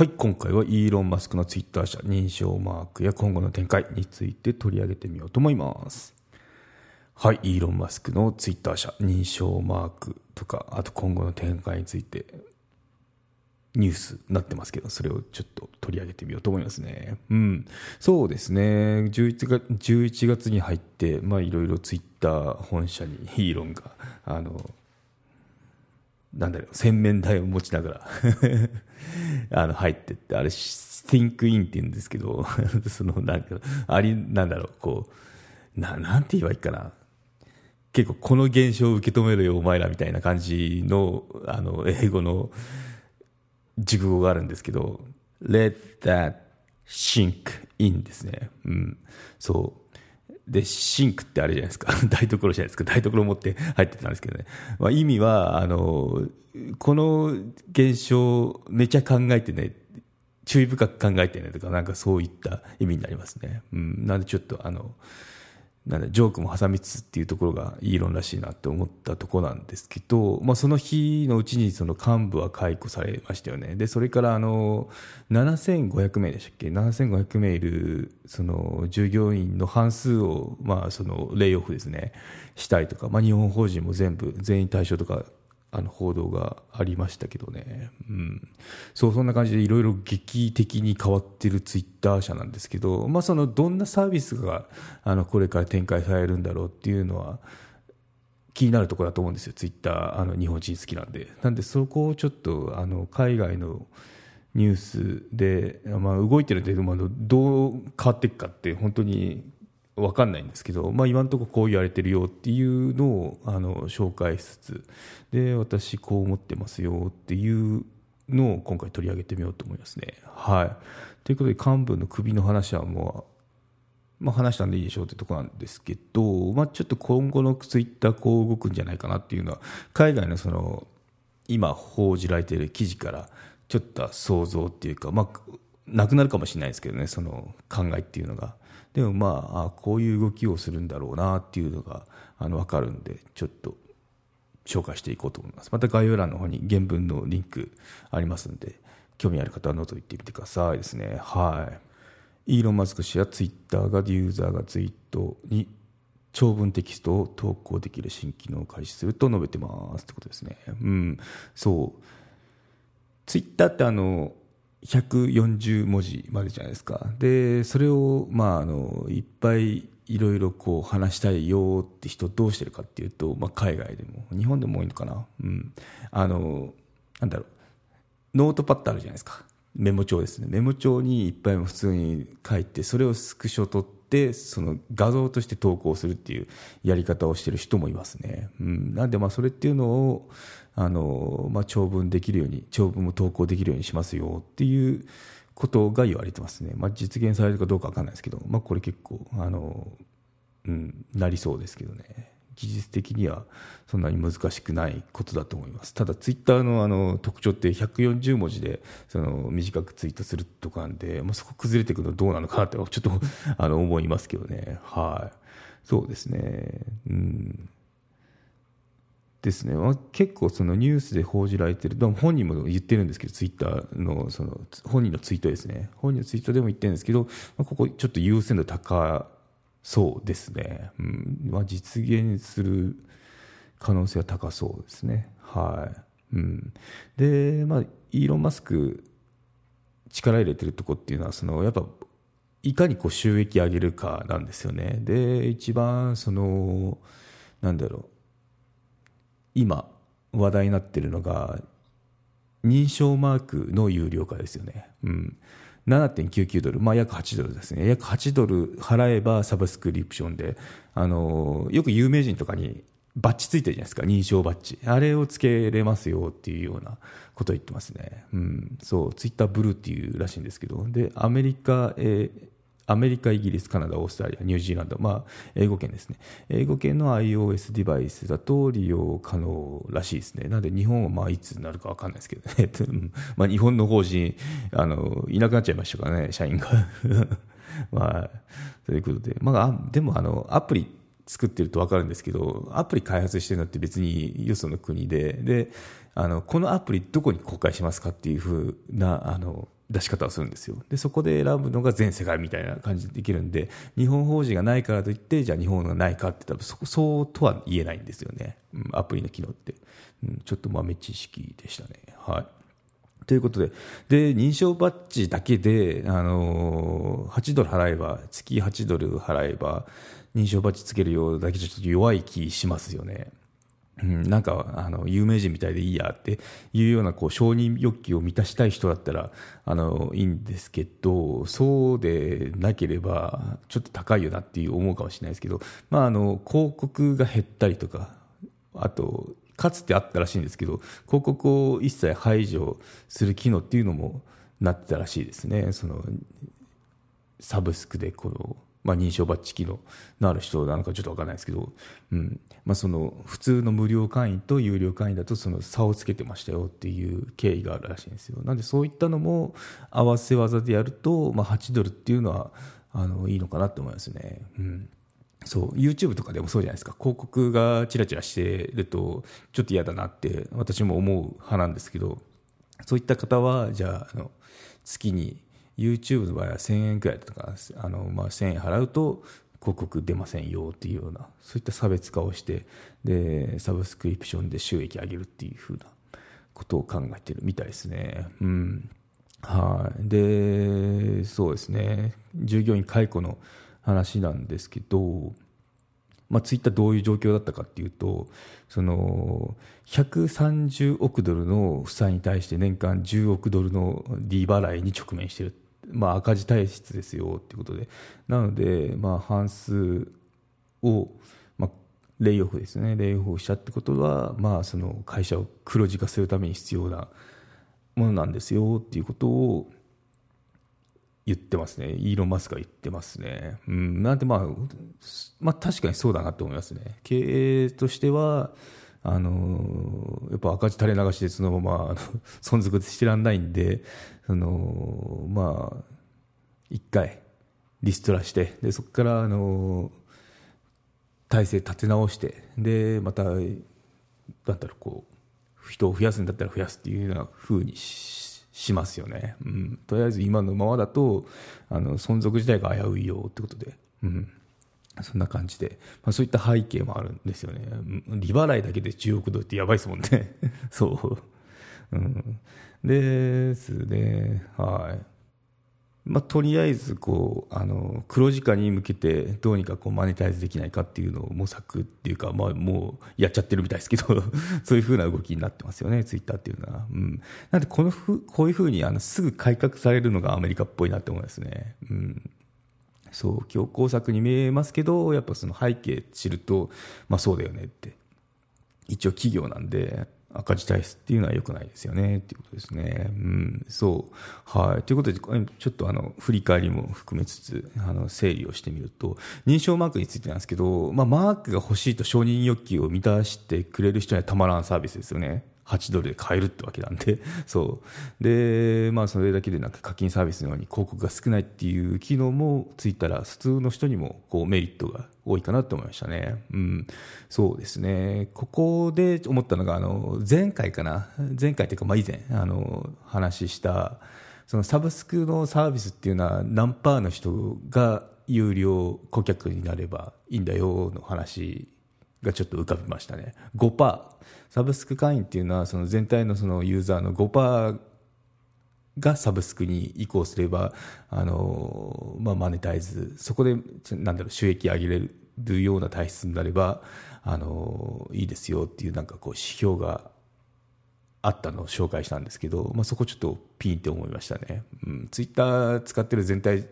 はい、今回はイーロン・マスクのツイッター社認証マークや今後の展開について取り上げてみようと思います。はい、イーロン・マスクのツイッター社認証マークとか、あと今後の展開についてニュースになってますけど、それをちょっと取り上げてみようと思いますね。うん。そうですね。11月 ,11 月に入って、まあいろいろツイッター本社にイーロンが、あの、なんだろう、洗面台を持ちながら あの、入ってって、あれ、think in って言うんですけど、その、なんか、あり、なんだろう、こう、な、なんて言えばいいかな。結構、この現象を受け止めるよ、お前ら、みたいな感じの、あの、英語の熟語があるんですけど、let that sink in ですね。うん。そう。で、シンクってあれじゃないですか。台所じゃないですか。台所持って入ってたんですけどね。まあ、意味は、あの、この現象めちゃ考えてね、注意深く考えてねとか、なんかそういった意味になりますね。うん。なんでちょっとあの、なんだジョークも挟みつつっていうところがイーロンらしいなって思ったところなんですけど、まあ、その日のうちにその幹部は解雇されましたよね。で、それからあの、7500名でしたっけ ?7500 名いる、その従業員の半数を、まあ、そのレイオフですね、したりとか、まあ、日本法人も全部、全員対象とか、あの報道がありましたけどね、うん、そうそんな感じでいろいろ劇的に変わってるツイッター社なんですけど、まあ、そのどんなサービスがあのこれから展開されるんだろうっていうのは気になるところだと思うんですよ、ツイッターあの日本人好きなんで。なんでそこをちょっとあの海外のニュースで、まあ、動いてるんで、まあ、どう変わっていくかって本当に分かんないんですけど、まあ、今のところこう言われてるよっていうのをあの紹介しつつで私こう思ってますよっていうのを今回取り上げてみようと思いますね。はい、ということで幹部の首の話はもう、まあ、話したんでいいでしょうってとこなんですけど、まあ、ちょっと今後のツイッターこう動くんじゃないかなっていうのは海外のその今報じられている記事からちょっと想像っていうか、まあ、なくなるかもしれないですけどねその考えっていうのが。でもまああこういう動きをするんだろうなっていうのがあの分かるんでちょっと紹介していこうと思います。また概要欄の方に原文のリンクありますんで興味ある方は覗いてみてくださいですね。はい。イーロン・マスク氏はツイッターがユーザーがツイートに長文テキストを投稿できる新機能を開始すると述べてますってことですね。うん。そう。ツイッターってあの140文字までじゃないですか。でそれを、まあ、あのいっぱいいろいろこう話したいよって人どうしてるかっていうと、まあ、海外でも日本でも多いのかな、うん、あのなんだろう。ノートパッドあるじゃないですか。メモ帳ですね。メモ帳にいっぱい普通に書いてそれをスクショ取ってその画像として投稿するっていうやり方をしてる人もいますね、うん、なんでまあそれっていうのをあの、まあ、長文できるように長文も投稿できるようにしますよっていうことが言われてますね、まあ、実現されるかどうか分かんないですけど、まあ、これ結構あの、うん、なりそうですけどね。技術的にはそんなに難しくないことだと思います。ただツイッターのあの特徴って140文字でその短くツイートするとかなんで、まあ、そこ崩れていくのどうなのかなって ちょっとあの思いますけどね。はい。そうですね。うん。ですね、まあ、結構そのニュースで報じられてる。本人も言ってるんですけどツイッターのその本人のツイートですね。本人のツイートでも言ってるんですけど、まあ、ここちょっと優先度高そうですね、うん。まあ、実現する可能性は高そうですね。はい、うん、でまあイーロン・マスク力入れてるとこっていうのはそのやっぱいかにこう収益上げるかなんですよね。で一番そのなんだろう。今話題になっているのが認証マークの有料化ですよね、うん、7.99ドル、まあ、約8ドルですね。約8ドル払えばサブスクリプションであのよく有名人とかにバッジついてるじゃないですか。認証バッジ。あれをつけれますよっていうようなことを言ってますね、うん、そう。ツイッターブルーっていうらしいんですけど。でアメリカ、えーアメリカ、イギリス、カナダ、オーストラリア、ニュージーランド、まあ、英語圏ですね。英語圏の iOS デバイスだと利用可能らしいですね。なので日本はまあいつになるか分かんないですけどね。まあ日本の法人、あの、いなくなっちゃいましたからね、社員が。まあ、ということで。まあ、でもあの、アプリ作ってると分かるんですけど、アプリ開発してるのって別によその国で、で、あの、このアプリどこに公開しますかっていうふうな、あの、出し方をするんですよ。でそこで選ぶのが全世界みたいな感じでできるんで日本法人がないからといってじゃあ日本がないかって多分そそうとは言えないんですよね、うん、アプリの機能って、うん、ちょっと豆知識でしたね。はい。ということでで認証バッジだけで、あのー、8ドル払えば月8ドル払えば認証バッジつけるようだけじゃちょっと弱い気しますよね。うん、なんかあの有名人みたいでいいやっていうようなこう承認欲求を満たしたい人だったらあのいいんですけどそうでなければちょっと高いよなっていう思うかもしれないですけど、まあ、あの広告が減ったりとかあとかつてあったらしいんですけど広告を一切排除する機能っていうのもなってたらしいですね。そのサブスクでこのまあ、認証バッジ機能のある人なのかちょっと分からないですけど、うん。まあ、その普通の無料会員と有料会員だとその差をつけてましたよっていう経緯があるらしいんですよ。なんでそういったのも合わせ技でやると、まあ、8ドルっていうのはあのいいのかなと思いますね。うん。そう。YouTube とかでもそうじゃないですか。広告がちらちらしてるとちょっと嫌だなって私も思う派なんですけどそういった方はじゃああの月に YouTube の場合は1000円くらいとかあの、まあ、1000円払うと広告出ませんよっていうようなそういった差別化をしてでサブスクリプションで収益上げるっていうふうなことを考えてるみたいですね。うん。はい、でそうですね。従業員解雇の話なんですけど、まあ、ツイッターどういう状況だったかっていうとその130億ドルの負債に対して年間10億ドルの利払いに直面している。まあ、赤字体質ですよっていうことで。なので、まあ、半数を、まあ、レイオフですね。レイオフしたってことは、まあ、その会社を黒字化するために必要なものなんですよっていうことを言ってますね。イーロン・マスクが言ってますね、うん、なんで、まあ、まあ確かにそうだなと思いますね。経営としてはあのやっぱ赤字垂れ流しでそのまま 存続してらんないんでそのまあ一回リストラしてでそこからあの体制立て直してでまたなんだろうこう人を増やすんだったら増やすっていうようなふうにしますよね、うん、とりあえず今のままだとあの存続自体が危ういよってことで、うん、そんな感じで、まあ、そういった背景もあるんですよね。利払いだけで10億ドルってやばいですもんね。そう。うん、ですね。はい。まあ、とりあえずこうあの黒字化に向けてどうにかこうマネタイズできないかっていうのを模索っていうか、まあ、もうやっちゃってるみたいですけど そういうふうな動きになってますよねツイッターっていうのは、うん、なんでこのふこういうふうにあのすぐ改革されるのがアメリカっぽいなって思いますね、うん、そう強硬策に見えますけどやっぱその背景知るとまあそうだよねって一応企業なんで赤字体質っていうのは良くないですよねっていうことですね。うん、そう。はい。ということで、ちょっとあの、振り返りも含めつつ、あの、整理をしてみると、認証マークについてなんですけど、まあ、マークが欲しいと承認欲求を満たしてくれる人にはたまらんサービスですよね。8ドルで買えるってわけなんで、そう。で、まあ、それだけでなく課金サービスのように広告が少ないっていう機能もついたら、普通の人にもこうメリットが多いかなと思いましたね。うん。そうですね。ここで思ったのが、あの、前回かな？前回というか、まあ、以前、あの、話した、そのサブスクのサービスっていうのは何パーの人が有料顧客になればいいんだよの話がちょっと浮かびましたね。5%。サブスク会員っていうのはその全体のそのユーザーの5%がサブスクに移行すれば、あのまあ、マネタイズ、そこでなんだろう収益上げれるような体質になれば、あのいいですよっていうなんかこう指標があったのを紹介したんですけど、まあ、そこちょっとピンって思いましたね、うん、ツイッター使ってる全体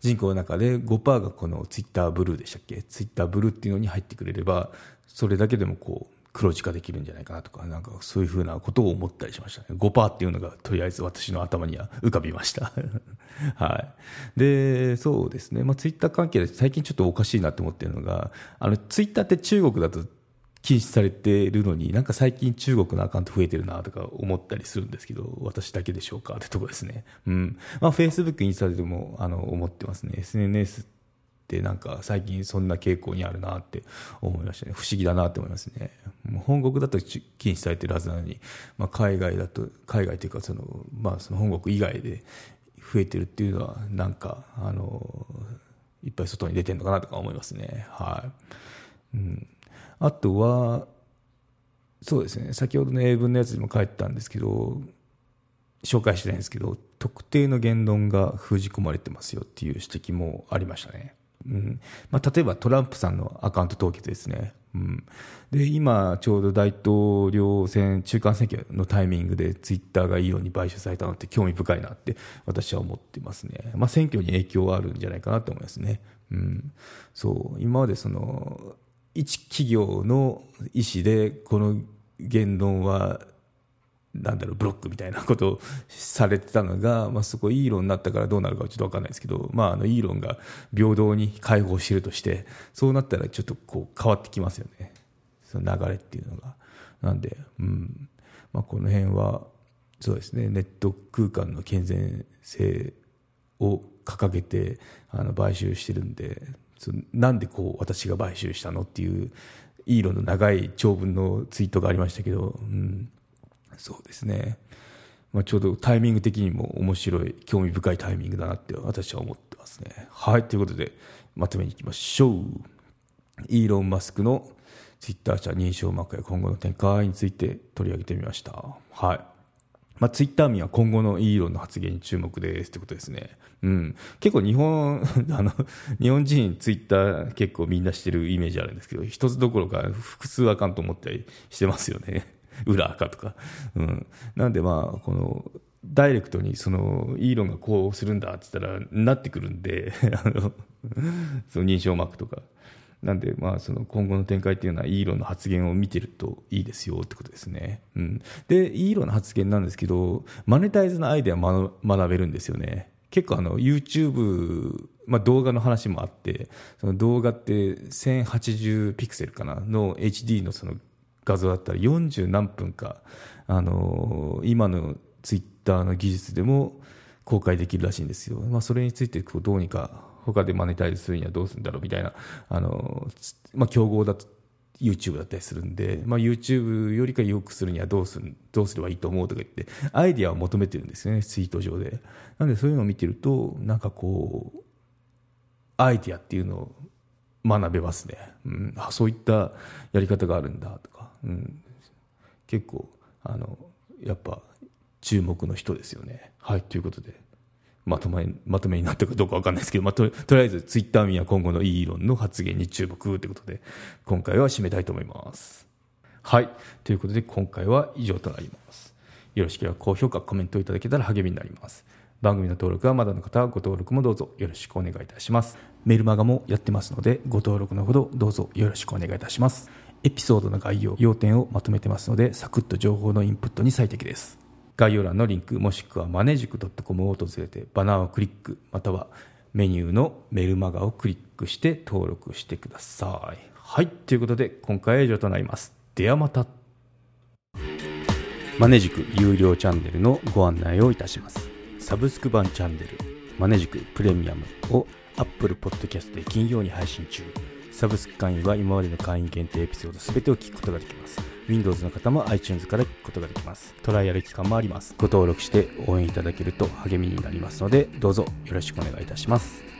人口の中で5%がこのツイッターブルーでしたっけ？ツイッターブルーっていうのに入ってくれればそれだけでもこう黒字化できるんじゃないかなとか、なんかそういうふうなことを思ったりしましたね。5%っていうのがとりあえず私の頭には浮かびました。はい。で、そうですね。まあツイッター関係で最近ちょっとおかしいなって思ってるのが、あのツイッターって中国だと禁止されているのに、なんか最近中国のアカウント増えてるなとか思ったりするんですけど、私だけでしょうかってとこですね。うん。まあ Facebook、インスタでもあの思ってますね。SNS ってなんか最近そんな傾向にあるなって思いましたね。不思議だなって思いますね。もう本国だと禁止されてるはずなのに、まあ、海外だと海外というかその、まあ、その本国以外で増えてるっていうのはなんかあのいっぱい外に出てるのかなとか思いますね。はい、うん、あとはそうですね。先ほどの英文のやつにも書いてたんですけど紹介してないんですけど特定の言論が封じ込まれてますよっていう指摘もありましたね。うん。まあ、例えばトランプさんのアカウント凍結ですね、うん、で今、ちょうど大統領選、中間選挙のタイミングでツイッターがいいように買収されたのって興味深いなって私は思ってますね、まあ、選挙に影響はあるんじゃないかなと思いますね。うん、そう。今までその一企業の意思でこの言論はなんだろうブロックみたいなことをされてたのが、まあ、そこイーロンになったからどうなるかちょっと分かんないですけど、まあ、あのイーロンが平等に解放しているとしてそうなったらちょっとこう変わってきますよね。その流れっていうのが。なんで、うん。まあ、この辺はそうですねネット空間の健全性を掲げてあの買収してるんでなんでこう私が買収したのっていうイーロンの長い長文のツイートがありましたけど、うん、そうですね、まあ、ちょうどタイミング的にも面白い興味深いタイミングだなって私は思ってますねはいということでまとめにいきましょうイーロン・マスクのツイッター社認証マークや今後の展開について取り上げてみましたはいまあ、ツイッター民は今後のイーロンの発言に注目ですってことですね。うん。結構日本、あの、日本人ツイッター結構みんなしてるイメージあるんですけど、一つどころか複数あかんと思ったりしてますよね。裏垢とか。うん。なんでまあ、この、ダイレクトにその、イーロンがこうするんだって言ったら、なってくるんで、あの、その認証マークとか。なんで、まあ、その今後の展開っていうのは、イーロンの発言を見てるといいですよってことですね。うん。で、イーロンの発言なんですけど、マネタイズのアイデア学べるんですよね。結構あの、YouTube、まあ、動画の話もあって、その動画って1080ピクセルかな？の HD のその画像だったら40何分か、あの、今のツイッターの技術でも公開できるらしいんですよ。まあ、それについてこうどうにか他でマネタイズするにはどうするんだろうみたいな、あの、まあ、競合だと YouTube だったりするんで、まあ、YouTube よりか良くするにはどうするどうすればいいと思うとか言ってアイディアを求めてるんですよねツイート上でなんでそういうのを見てるとなんかこうアイディアっていうのを学べますね、うん、あそういったやり方があるんだとかうん、結構あのやっぱ注目の人ですよね。はいということでまとめまとめになったかどうか分かんないですけど、まあ、ととりあえずツイッター民は今後のイーロンの発言に注目ということで今回は締めたいと思います。はいということで今回は以上となります。よろしければ高評価コメントいただけたら励みになります。番組の登録はまだの方はご登録もどうぞよろしくお願いいたします。メルマガもやってますのでご登録のほどどうぞよろしくお願いいたします。エピソードの概要、要点をまとめてますので、サクッと情報のインプットに最適です。概要欄のリンク、もしくはマネジク .com を訪れて、バナーをクリック、またはメニューのメルマガをクリックして登録してください。はい、ということで、今回は以上となります。ではまた。マネジク有料チャンネルのご案内をいたします。サブスク版チャンネル、マネジクプレミアムを Apple Podcast で金曜に配信中。サブスク会員は今までの会員限定エピソード全てを聞くことができます。Windows の方も iTunes から聞くことができます。トライアル期間もあります。ご登録して応援いただけると励みになりますので、どうぞよろしくお願いいたします。